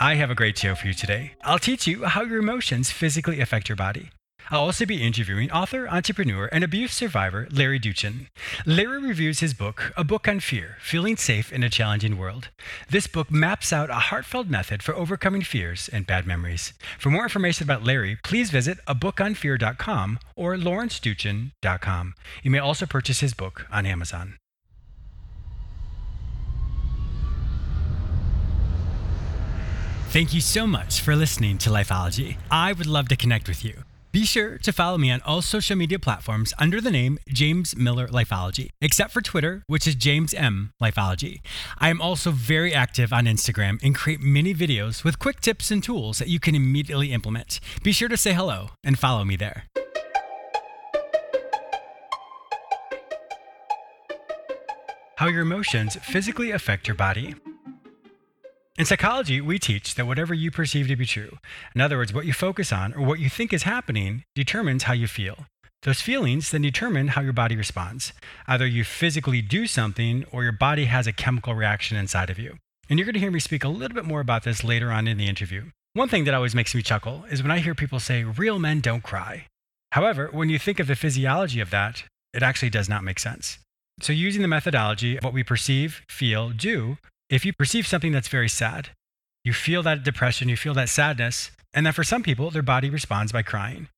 I have a great show for you today. I'll teach you how your emotions physically affect your body. I'll also be interviewing author, entrepreneur, and abuse survivor Larry Doochin. Larry reviews his book, A Book on Fear Feeling Safe in a Challenging World. This book maps out a heartfelt method for overcoming fears and bad memories. For more information about Larry, please visit abookonfear.com or lawrencedoochin.com. You may also purchase his book on Amazon. Thank you so much for listening to Lifeology. I would love to connect with you. Be sure to follow me on all social media platforms under the name James Miller Lifeology, except for Twitter, which is James M Lifeology. I am also very active on Instagram and create mini videos with quick tips and tools that you can immediately implement. Be sure to say hello and follow me there. How your emotions physically affect your body. In psychology, we teach that whatever you perceive to be true, in other words, what you focus on or what you think is happening, determines how you feel. Those feelings then determine how your body responds. Either you physically do something or your body has a chemical reaction inside of you. And you're going to hear me speak a little bit more about this later on in the interview. One thing that always makes me chuckle is when I hear people say, real men don't cry. However, when you think of the physiology of that, it actually does not make sense. So, using the methodology of what we perceive, feel, do, if you perceive something that's very sad, you feel that depression, you feel that sadness, and then for some people, their body responds by crying.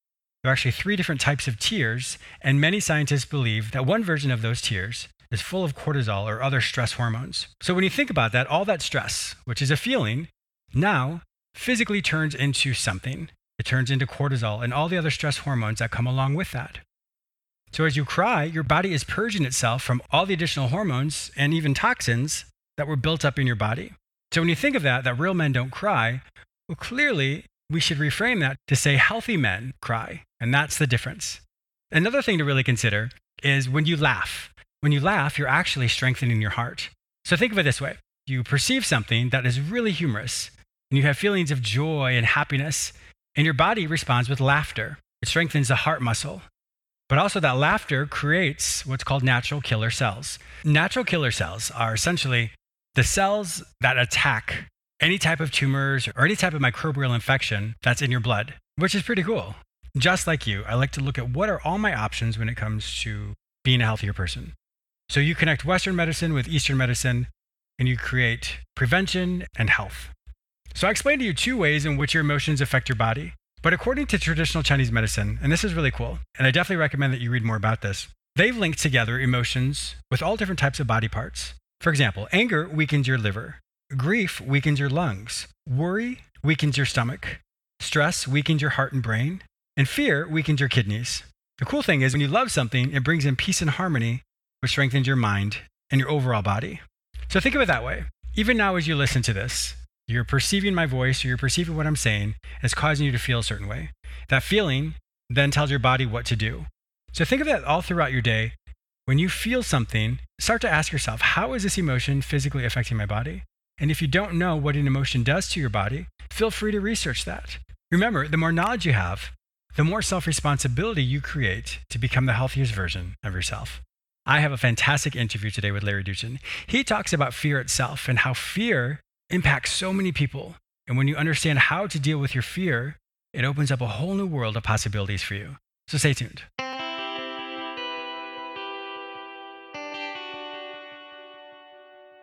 There are actually three different types of tears, and many scientists believe that one version of those tears is full of cortisol or other stress hormones. So when you think about that, all that stress, which is a feeling, now physically turns into something. It turns into cortisol and all the other stress hormones that come along with that. So as you cry, your body is purging itself from all the additional hormones and even toxins that were built up in your body. So when you think of that, that real men don't cry, well, clearly we should reframe that to say healthy men cry. And that's the difference. Another thing to really consider is when you laugh. When you laugh, you're actually strengthening your heart. So think of it this way you perceive something that is really humorous, and you have feelings of joy and happiness, and your body responds with laughter. It strengthens the heart muscle. But also, that laughter creates what's called natural killer cells. Natural killer cells are essentially the cells that attack any type of tumors or any type of microbial infection that's in your blood, which is pretty cool. Just like you, I like to look at what are all my options when it comes to being a healthier person. So you connect Western medicine with Eastern medicine and you create prevention and health. So I explained to you two ways in which your emotions affect your body. But according to traditional Chinese medicine, and this is really cool, and I definitely recommend that you read more about this, they've linked together emotions with all different types of body parts. For example, anger weakens your liver, grief weakens your lungs, worry weakens your stomach, stress weakens your heart and brain, and fear weakens your kidneys. The cool thing is, when you love something, it brings in peace and harmony, which strengthens your mind and your overall body. So think of it that way. Even now, as you listen to this, you're perceiving my voice or you're perceiving what I'm saying, it's causing you to feel a certain way. That feeling then tells your body what to do. So think of that all throughout your day when you feel something, start to ask yourself, how is this emotion physically affecting my body? And if you don't know what an emotion does to your body, feel free to research that. Remember, the more knowledge you have, the more self responsibility you create to become the healthiest version of yourself. I have a fantastic interview today with Larry Doochin. He talks about fear itself and how fear impacts so many people. And when you understand how to deal with your fear, it opens up a whole new world of possibilities for you. So stay tuned.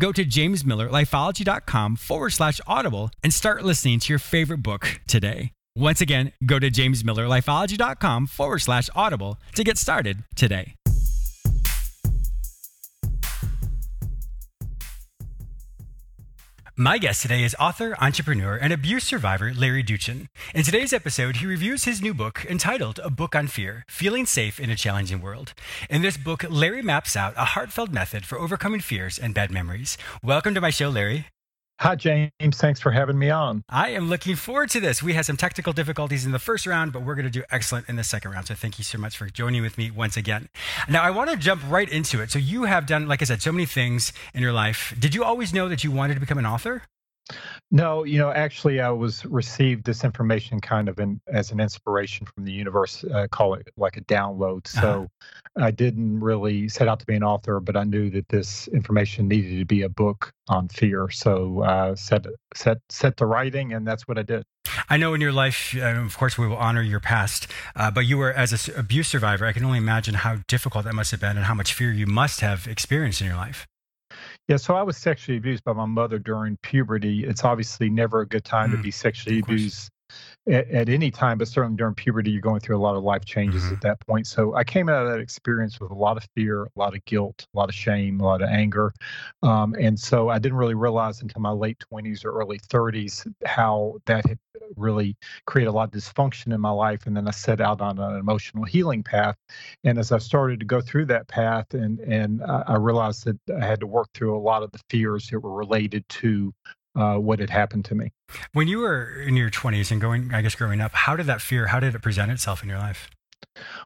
Go to jamesmillerlifeology.com forward slash audible and start listening to your favorite book today. Once again, go to jamesmillerlifeology.com forward slash audible to get started today. My guest today is author, entrepreneur, and abuse survivor Larry Doochin. In today's episode, he reviews his new book entitled A Book on Fear Feeling Safe in a Challenging World. In this book, Larry maps out a heartfelt method for overcoming fears and bad memories. Welcome to my show, Larry. Hi, James. Thanks for having me on. I am looking forward to this. We had some technical difficulties in the first round, but we're going to do excellent in the second round. So thank you so much for joining with me once again. Now, I want to jump right into it. So you have done, like I said, so many things in your life. Did you always know that you wanted to become an author? No, you know, actually, I was received this information kind of in, as an inspiration from the universe. Uh, call it like a download. So uh-huh. I didn't really set out to be an author, but I knew that this information needed to be a book on fear. So uh, set set set to writing, and that's what I did. I know in your life, uh, of course, we will honor your past, uh, but you were as an abuse survivor. I can only imagine how difficult that must have been, and how much fear you must have experienced in your life. Yeah, so I was sexually abused by my mother during puberty. It's obviously never a good time mm, to be sexually abused at, at, any time, but certainly during puberty, you're going through a lot of life changes mm-hmm. at that point. So I came out of that experience with a lot of fear, a lot of guilt, a lot of shame, a lot of anger. Um, and so I didn't really realize until my late 20s or early 30s how that had really create a lot of dysfunction in my life. And then I set out on an emotional healing path. And as I started to go through that path, and, and I realized that I had to work through a lot of the fears that were related to uh, what had happened to me. When you were in your 20s and going, I guess, growing up, how did that fear, how did it present itself in your life?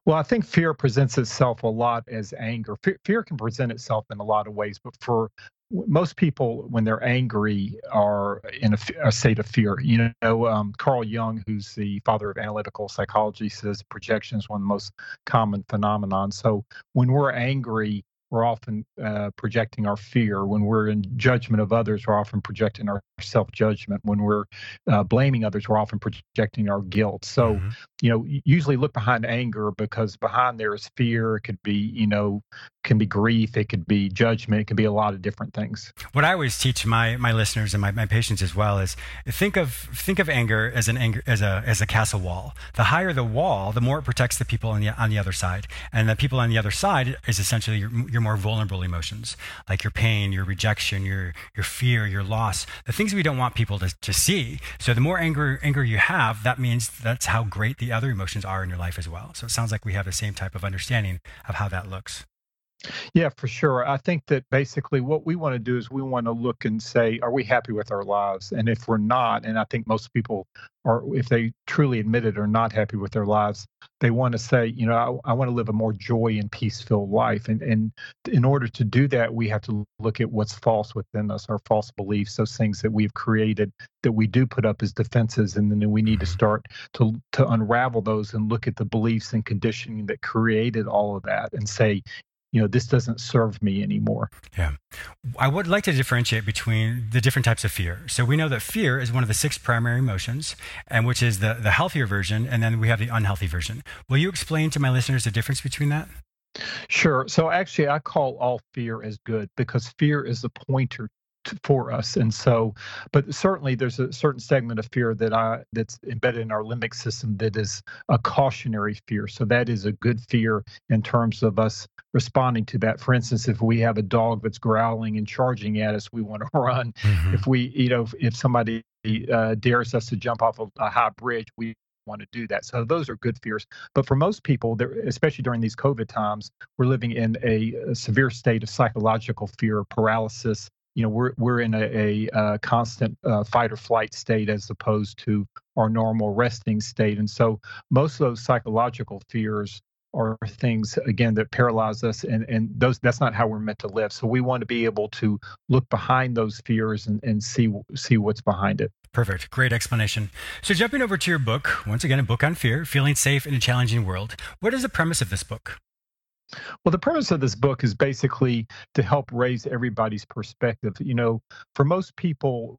Well, I think fear presents itself a lot as anger. Fear, fear can present itself in a lot of ways, but for most people, when they're angry, are in a, a state of fear. You know, um, Carl Jung, who's the father of analytical psychology, says projection is one of the most common phenomenon. So when we're angry, we're often uh, projecting our fear. When we're in judgment of others, we're often projecting our self judgment. When we're uh, blaming others, we're often projecting our guilt. So, mm-hmm. you know, usually look behind anger because behind there is fear. It could be, you know, can be grief. It could be judgment. It can be a lot of different things. What I always teach my my listeners and my, my patients as well is think of think of anger as an anger as a as a castle wall. The higher the wall, the more it protects the people on the on the other side, and the people on the other side is essentially your, your more vulnerable emotions, like your pain, your rejection, your, your fear, your loss, the things we don't want people to, to see. So the more anger, anger you have, that means that's how great the other emotions are in your life as well. So it sounds like we have the same type of understanding of how that looks. Yeah, for sure. I think that basically what we want to do is we want to look and say, are we happy with our lives? And if we're not, and I think most people are, if they truly admit it, are not happy with their lives, they want to say, you know, I, I want to live a more joy and peace filled life. And, and in order to do that, we have to look at what's false within us, our false beliefs, those things that we've created that we do put up as defenses. And then we need to start to, to unravel those and look at the beliefs and conditioning that created all of that and say, you know this doesn't serve me anymore. Yeah. I would like to differentiate between the different types of fear. So we know that fear is one of the six primary emotions and which is the, the healthier version and then we have the unhealthy version. Will you explain to my listeners the difference between that? Sure. So actually, I call all fear as good because fear is a pointer for us and so but certainly there's a certain segment of fear that i that's embedded in our limbic system that is a cautionary fear so that is a good fear in terms of us responding to that for instance if we have a dog that's growling and charging at us we want to run mm-hmm. if we you know if somebody uh, dares us to jump off a high bridge we want to do that. So those are good fears. But for most people, especially during these COVID times, we're living in a, a severe state of psychological fear, paralysis, you know we're we're in a, a, a constant uh, fight or flight state as opposed to our normal resting state and so most of those psychological fears are things again that paralyze us and and those that's not how we're meant to live so we want to be able to look behind those fears and, and see see what's behind it Perfect. Great explanation. So, jumping over to your book, once again, a book on fear, feeling safe in a challenging world. What is the premise of this book? Well, the premise of this book is basically to help raise everybody's perspective. You know, for most people,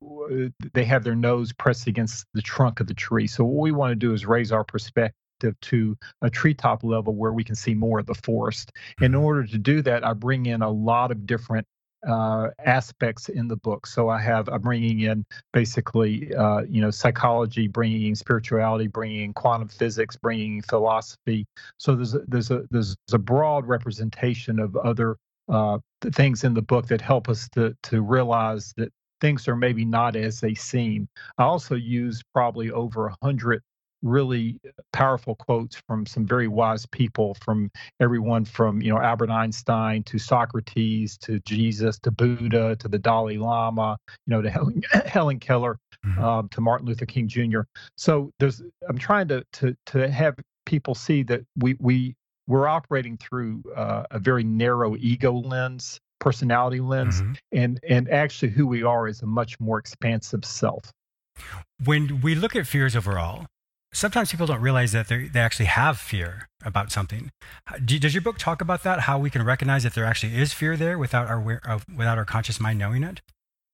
they have their nose pressed against the trunk of the tree. So, what we want to do is raise our perspective to a treetop level where we can see more of the forest. In mm-hmm. order to do that, I bring in a lot of different uh, aspects in the book. So I have I'm bringing in basically uh, you know psychology, bringing spirituality, bringing quantum physics, bringing philosophy. So there's a, there's a there's a broad representation of other uh, things in the book that help us to to realize that things are maybe not as they seem. I also use probably over a hundred really powerful quotes from some very wise people from everyone from you know Albert Einstein to Socrates to Jesus to Buddha to the Dalai Lama you know to Helen, Helen Keller mm-hmm. um, to Martin Luther King Jr. So there's I'm trying to to to have people see that we we we're operating through uh, a very narrow ego lens personality lens mm-hmm. and and actually who we are is a much more expansive self when we look at fears overall sometimes people don't realize that they actually have fear about something. does your book talk about that? How we can recognize that there actually is fear there without our without our conscious mind knowing it?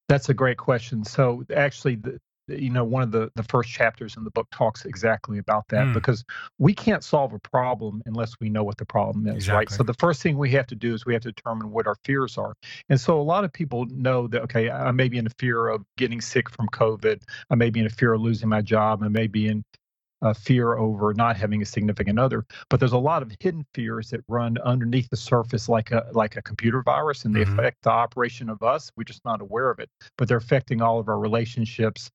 That's a great question. So actually, the, you know, one of the the first chapters in the book talks exactly about that mm. because we can't solve a problem unless we know what the problem is, exactly. right? So the first thing we have to do is we have to determine what our fears are. And so a lot of people know that okay, I may be in a fear of getting sick from COVID, I may be in a fear of losing my job, I may be in uh, fear over not having a significant other. But there's a lot of hidden fears that run underneath the surface, like a like a computer virus, and they mm-hmm. affect the operation of us. We're just not aware of it, but they're affecting all of our relationships.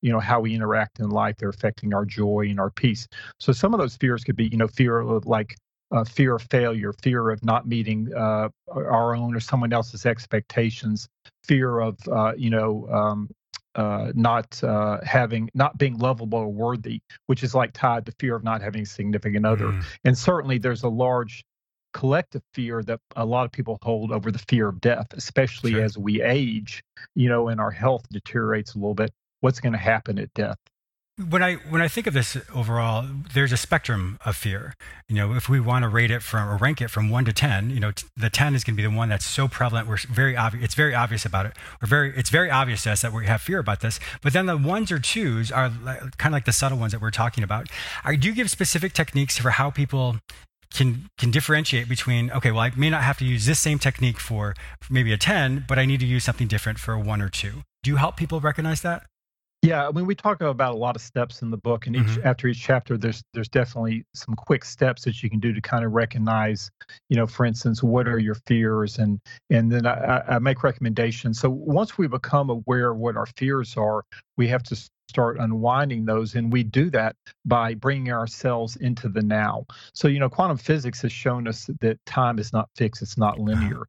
You know how we interact in life. They're affecting our joy and our peace. So some of those fears could be, you know, fear of like uh, fear of failure, fear of not meeting uh, our own or someone else's expectations, fear of uh, you know um, uh, not uh, having not being lovable or worthy, which is like tied to fear of not having a significant other. Mm. And certainly, there's a large collective fear that a lot of people hold over the fear of death, especially sure. as we age, you know, and our health deteriorates a little bit. What's going to happen at death? When I when I think of this overall, there's a spectrum of fear. You know, if we want to rate it from or rank it from one to ten, you know, t- the ten is going to be the one that's so prevalent. We're very obvious. It's very obvious about it. We're very. It's very obvious to us that we have fear about this. But then the ones or twos are kind of like the subtle ones that we're talking about. I do give specific techniques for how people can can differentiate between okay well i may not have to use this same technique for maybe a 10 but i need to use something different for a 1 or 2 do you help people recognize that yeah, I mean, we talk about a lot of steps in the book, and each mm-hmm. after each chapter, there's there's definitely some quick steps that you can do to kind of recognize, you know, for instance, what are your fears, and and then I, I make recommendations. So once we become aware of what our fears are, we have to start unwinding those, and we do that by bringing ourselves into the now. So you know, quantum physics has shown us that time is not fixed; it's not linear.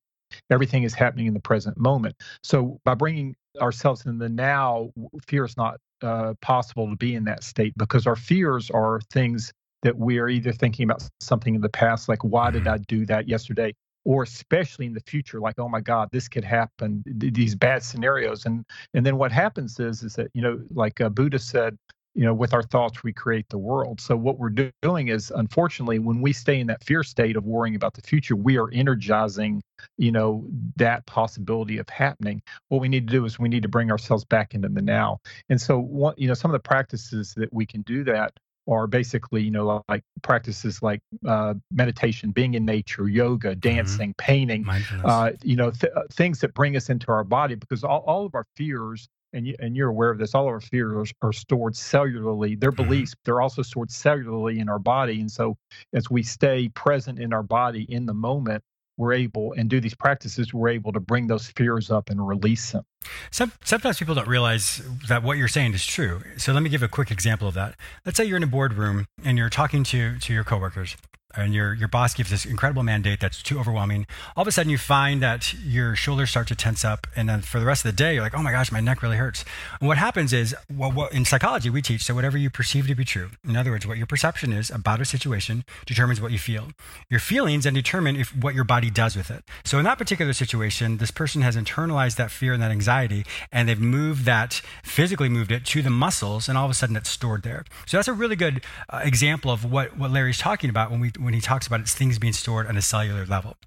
Everything is happening in the present moment. So by bringing ourselves in the now, fear is not uh, possible to be in that state because our fears are things that we are either thinking about something in the past, like why did mm-hmm. I do that yesterday, or especially in the future, like oh my God, this could happen. These bad scenarios, and and then what happens is is that you know, like uh, Buddha said, you know with our thoughts we create the world so what we're do- doing is unfortunately when we stay in that fear state of worrying about the future we are energizing you know that possibility of happening what we need to do is we need to bring ourselves back into the now and so what you know some of the practices that we can do that are basically you know like practices like uh, meditation being in nature yoga mm-hmm. dancing mm-hmm. painting uh, you know th- uh, things that bring us into our body because all, all of our fears and you and you're aware of this. All of our fears are, are stored cellularly. Their mm-hmm. beliefs, they're also stored cellularly in our body. And so, as we stay present in our body in the moment, we're able and do these practices. We're able to bring those fears up and release them. Some, sometimes people don't realize that what you're saying is true. So let me give a quick example of that. Let's say you're in a boardroom and you're talking to to your coworkers and your, your boss gives this incredible mandate that's too overwhelming, all of a sudden you find that your shoulders start to tense up. And then for the rest of the day, you're like, oh my gosh, my neck really hurts. And what happens is, well, what, in psychology, we teach that whatever you perceive to be true, in other words, what your perception is about a situation determines what you feel. Your feelings then determine if what your body does with it. So in that particular situation, this person has internalized that fear and that anxiety, and they've moved that, physically moved it to the muscles, and all of a sudden it's stored there. So that's a really good uh, example of what, what Larry's talking about when we when he talks about it's things being stored on a cellular level.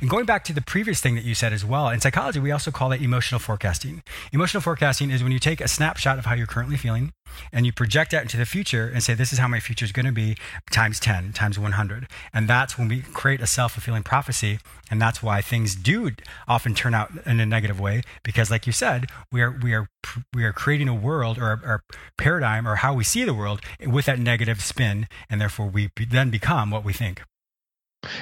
And going back to the previous thing that you said as well, in psychology, we also call it emotional forecasting. Emotional forecasting is when you take a snapshot of how you're currently feeling and you project that into the future and say, this is how my future is going to be times 10, times 100. And that's when we create a self fulfilling prophecy. And that's why things do often turn out in a negative way, because, like you said, we are, we are, we are creating a world or a, paradigm or how we see the world with that negative spin. And therefore, we then become what we think.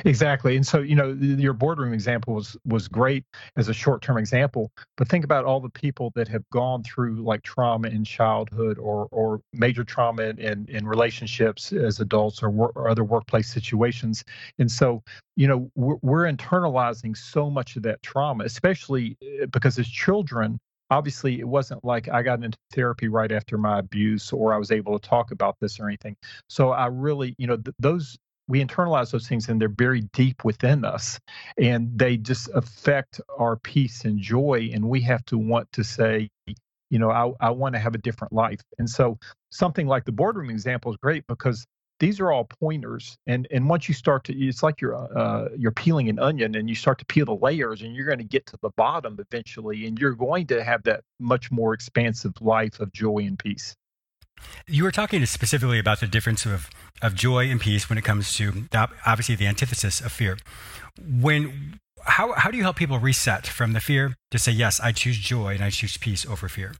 Exactly. And so, you know, your boardroom example was was great as a short-term example, but think about all the people that have gone through like trauma in childhood or or major trauma in in relationships as adults or, wor- or other workplace situations. And so, you know, we're, we're internalizing so much of that trauma, especially eh, because as children, obviously it wasn't like I got into therapy right after my abuse or I was able to talk about this or anything. So I really, you know, th- those we internalize those things and they're buried deep within us and they just affect our peace and joy and we have to want to say you know i, I want to have a different life. And so something like the boardroom example is great because these are all pointers and and once you start to it's like you're uh, you're peeling an onion and you start to peel the layers and you're going to get to the bottom eventually and you're going to have that much more expansive life of joy and peace you were talking specifically about the difference of, of joy and peace when it comes to the, obviously the antithesis of fear. When how how do you help people reset from the fear to say yes, I choose joy and I choose peace over fear?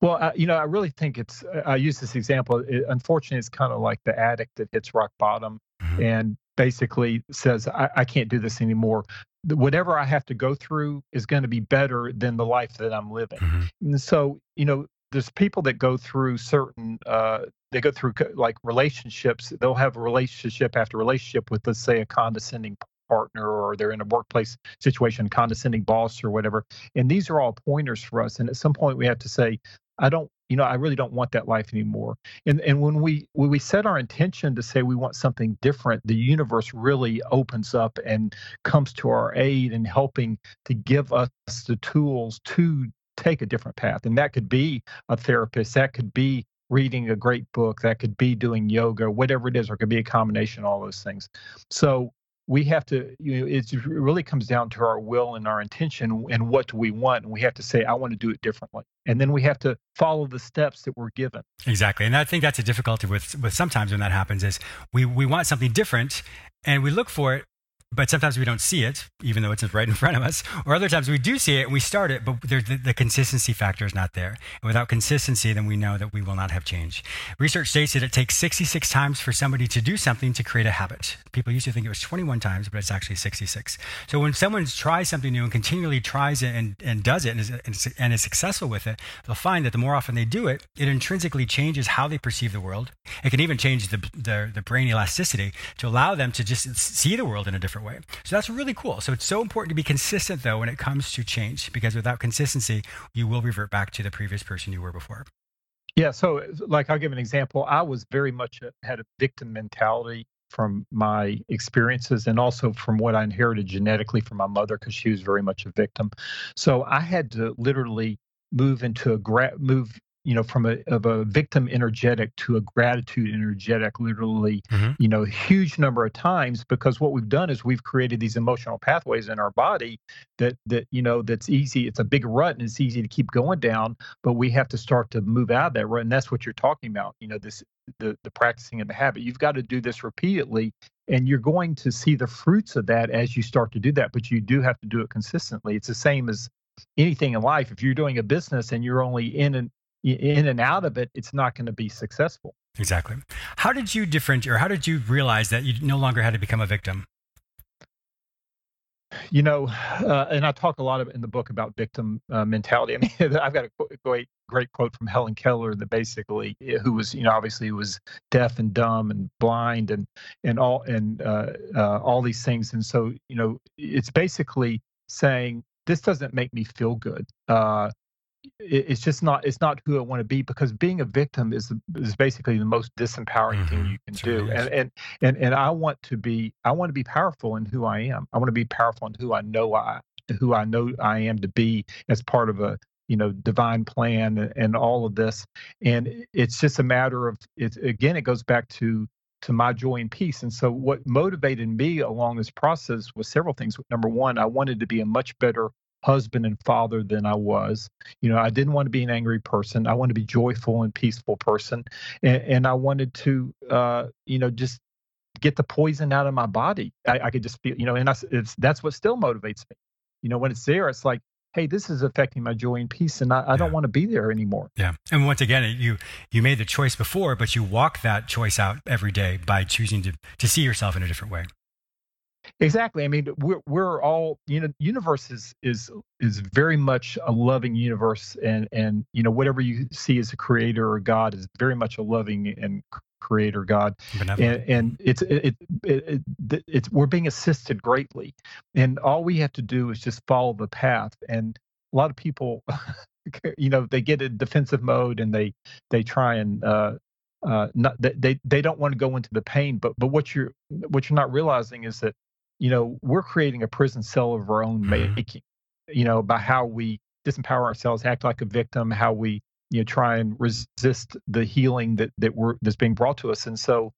Well, uh, you know, I really think it's. I use this example. It, unfortunately, it's kind of like the addict that hits rock bottom mm-hmm. and basically says, I, "I can't do this anymore." Whatever I have to go through is going to be better than the life that I'm living. Mm-hmm. And so, you know, there's people that go through certain uh, they go through like relationships they'll have relationship after relationship with let's say a condescending partner or they're in a workplace situation condescending boss or whatever and these are all pointers for us and at some point we have to say i don't you know i really don't want that life anymore. And and when we when we set our intention to say we want something different the universe really opens up and comes to our aid in helping to give us the tools to take a different path. And that could be a therapist, that could be reading a great book, that could be doing yoga, whatever it is, or it could be a combination of all those things. So we have to, you know, it really comes down to our will and our intention and what do we want. And we have to say, I want to do it differently. And then we have to follow the steps that we're given. Exactly. And I think that's a difficulty with, with sometimes when that happens is we, we want something different and we look for it but sometimes we don't see it, even though it's right in front of us. Or other times we do see it and we start it, but the, the, consistency factor is not there. And without consistency, then we know that we will not have change. Research states that it takes 66 times for somebody to do something to create a habit. People used to think it was 21 times, but it's actually 66. So when someone tries something new and continually tries it and, and does it and is, and is successful with it, they'll find that the more often they do it, it intrinsically changes how they perceive the world. It can even change the, the, the brain elasticity to allow them to just see the world in a different way. So that's really cool. So it's so important to be consistent, though, when it comes to change, because without consistency, you will revert back to the previous person you were before. Yeah. So, like, I'll give an example. I was very much a, had a victim mentality from my experiences and also from what I inherited genetically from my mother because she was very much a victim. So I had to literally move into a gra- move you know from a of a victim energetic to a gratitude energetic literally mm-hmm. you know huge number of times because what we've done is we've created these emotional pathways in our body that that you know that's easy it's a big rut and it's easy to keep going down but we have to start to move out of that rut and that's what you're talking about you know this the the practicing of the habit. You've got to do this repeatedly and you're going to see the fruits of that as you start to do that but you do have to do it consistently. It's the same as anything in life. If you're doing a business and you're only in and in and out of it, it's not going to be successful. Exactly. How did you differentiate, or how did you realize that you no longer had to become a victim? You know, uh, and I talk a lot of, in the book about victim uh, mentality. I mean, I've got a great, great quote from Helen Keller that basically, eh, who was, you know, obviously was deaf and dumb and blind and and all and uh, uh all these things. And so, you know, it's basically saying this doesn't make me feel good. Uh, it's just not it's not who I want to be because being a victim is is basically the most disempowering mm-hmm. thing you can do and, and and and I want to be I want to be powerful in who I am I want to be powerful in who I know I who I know I am to be as part of a you know divine plan and, and all of this and it's just a matter of it's again it goes back to to my joy and peace. And so, what motivated me along this process was several things. Number one, I wanted to be a much better husband and father than I was. You know, I didn't want to be an angry person. I wanted to be joyful and peaceful person, and, and I wanted to, uh, you know, just get the poison out of my body. I, I could just feel, you know, and I, it's that's what still motivates me. You know, when it's there, it's like hey, this is affecting my joy and peace, and I, I yeah. don't want to be there anymore. Yeah, and once again, you you made the choice before, but you walk that choice out every day by choosing to to see yourself in a different way. Exactly. I mean, we're we're all you know, universe is is is very much a loving universe, and and you know whatever you see as a creator or God is very much a loving and creator God, and, and it's it, it, it, it's we're being assisted greatly, and all we have to do is just follow the path. And a lot of people, you know, they get in defensive mode and they they try and uh, uh, not they they don't want to go into the pain. But but what you're what you're not realizing is that you know we're creating a prison cell of our own mm-hmm. making. You know, by how we disempower ourselves, act like a victim, how we you know try and resist the healing that that we're that's being brought to us and so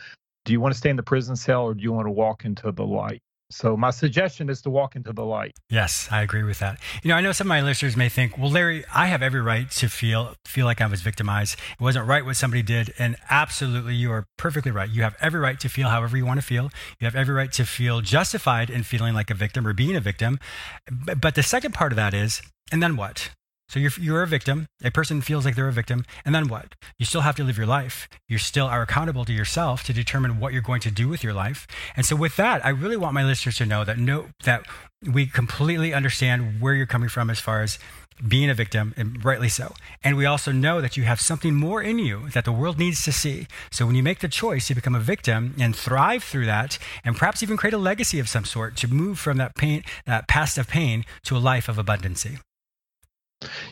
do you want to stay in the prison cell or do you want to walk into the light so my suggestion is to walk into the light. Yes, I agree with that. You know, I know some of my listeners may think, "Well, Larry, I have every right to feel feel like I was victimized. It wasn't right what somebody did." And absolutely, you are perfectly right. You have every right to feel however you want to feel. You have every right to feel justified in feeling like a victim or being a victim. But the second part of that is, and then what? So you're, you're a victim. A person feels like they're a victim. And then what? You still have to live your life. You still are accountable to yourself to determine what you're going to do with your life. And so with that, I really want my listeners to know that no, that we completely understand where you're coming from as far as being a victim, and rightly so. And we also know that you have something more in you that the world needs to see. So when you make the choice to become a victim and thrive through that, and perhaps even create a legacy of some sort to move from that pain, that past of pain to a life of abundancy.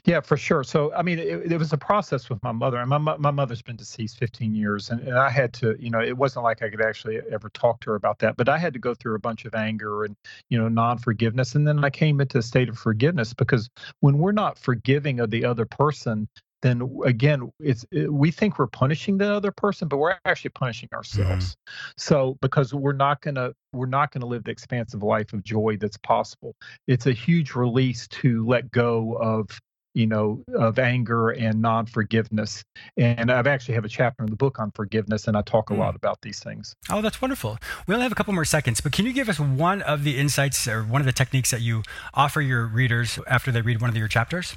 Yeah, for sure. So, I mean, it, it, was a process with my mother, and my my mother's been deceased 15 years, and, and I had to, you know, it wasn't like I could actually ever talk to her about that, but I had to go through a bunch of anger and, you know, non forgiveness, and then I came into a state of forgiveness because when we're not forgiving of the other person, then again it's it, we think we're punishing the other person but we're actually punishing ourselves. Mm-hmm. so because we're not going to we're not going to live the expansive life of joy that's possible. It's a huge release to let go of you know of anger and non-forgiveness. And i've actually have a chapter in the book on forgiveness and i talk a mm. lot about these things. Oh that's wonderful. We only have a couple more seconds but can you give us one of the insights or one of the techniques that you offer your readers after they read one of your chapters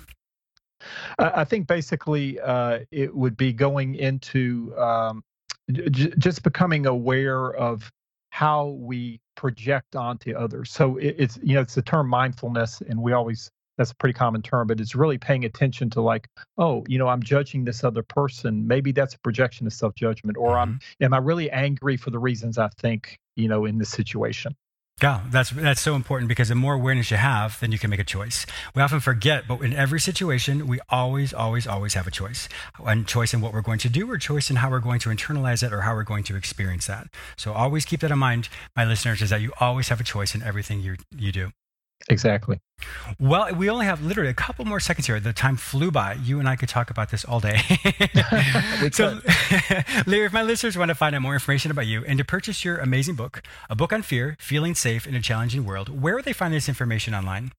I think basically uh, it would be going into um, j- just becoming aware of how we project onto others. So it, it's you know it's the term mindfulness, and we always that's a pretty common term, but it's really paying attention to like, oh, you know, I'm judging this other person. Maybe that's a projection of self judgment, or mm-hmm. I'm am I really angry for the reasons I think you know in this situation. Yeah, that's that's so important because the more awareness you have, then you can make a choice. We often forget, but in every situation, we always, always, always have a choice. And choice in what we're going to do, or choice in how we're going to internalize it, or how we're going to experience that. So always keep that in mind, my listeners, is that you always have a choice in everything you you do. Exactly. Well, we only have literally a couple more seconds here. The time flew by. You and I could talk about this all day. so, Larry, if my listeners want to find out more information about you and to purchase your amazing book, A Book on Fear Feeling Safe in a Challenging World, where would they find this information online?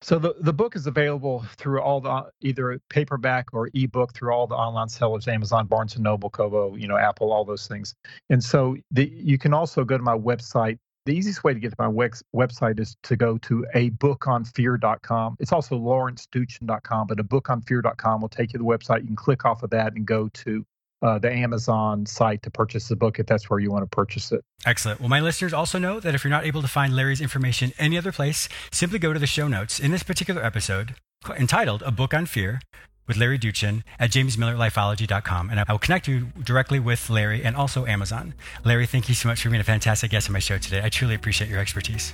So the, the book is available through all the either paperback or ebook through all the online sellers, Amazon, Barnes and Noble, Kobo, you know, Apple, all those things. And so the, you can also go to my website, the easiest way to get to my website is to go to a book on bookonfear.com. It's also lawrencedoochin.com, but a book on bookonfear.com will take you to the website. You can click off of that and go to uh, the Amazon site to purchase the book if that's where you want to purchase it. Excellent. Well, my listeners also know that if you're not able to find Larry's information any other place, simply go to the show notes in this particular episode entitled A Book on Fear with Larry Doochin at jamesmillerlifeology.com. And I will connect you directly with Larry and also Amazon. Larry, thank you so much for being a fantastic guest on my show today. I truly appreciate your expertise.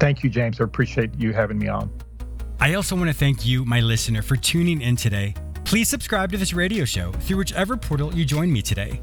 Thank you, James. I appreciate you having me on. I also want to thank you, my listener, for tuning in today. Please subscribe to this radio show through whichever portal you join me today.